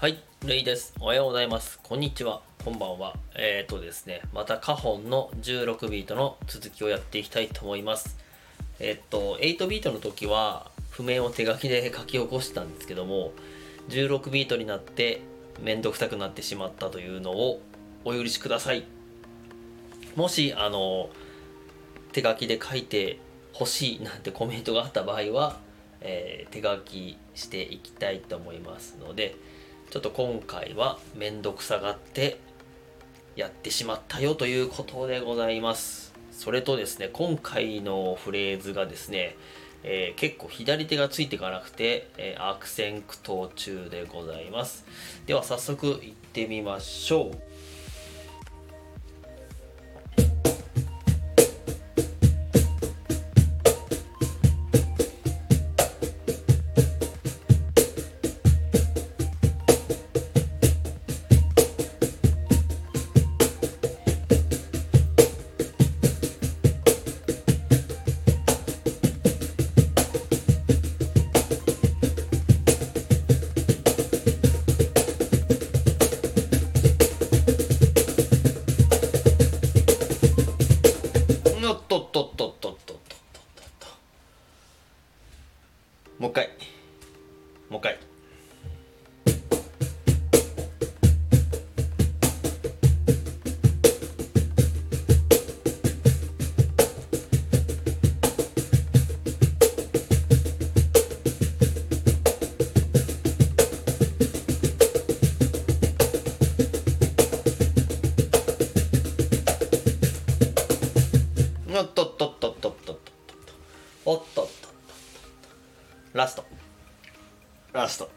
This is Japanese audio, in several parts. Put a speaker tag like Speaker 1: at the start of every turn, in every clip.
Speaker 1: はい、レイです。おはようございます。こんにちは。こんばんは。えーとですね、またカホンの16ビートの続きをやっていきたいと思います。えっと、8ビートの時は譜面を手書きで書き起こしたんですけども、16ビートになってめんどくさくなってしまったというのをお許しください。もし、あの、手書きで書いてほしいなんてコメントがあった場合は、えー手書きしていきたいと思いますのでちょっと今回はめんどくさがってやってしまったよということでございます。それとですね今回のフレーズがですね、えー結構左手がついていかなくて、えー悪戦苦闘中でございます。では早速行ってみましょう。もう一回。おっとっとっとっとっとっとっとおっとっとっとっとっと。ラスト。ラスト。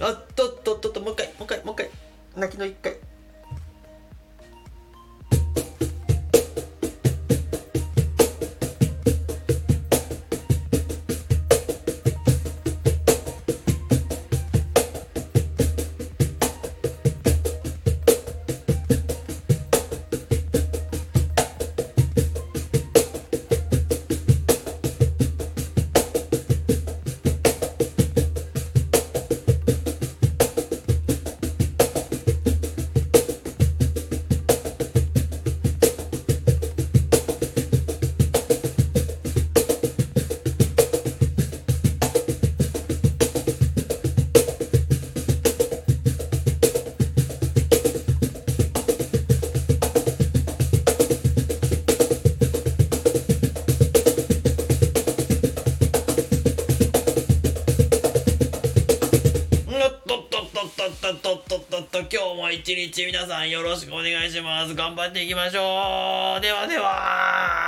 Speaker 1: あっとっとっとっともう一回もう一回もう一回。泣きの一回。とっとっとっとっとっとっとっと今日も一日皆さんよろしくお願いします。頑張っていきましょう。ではでは。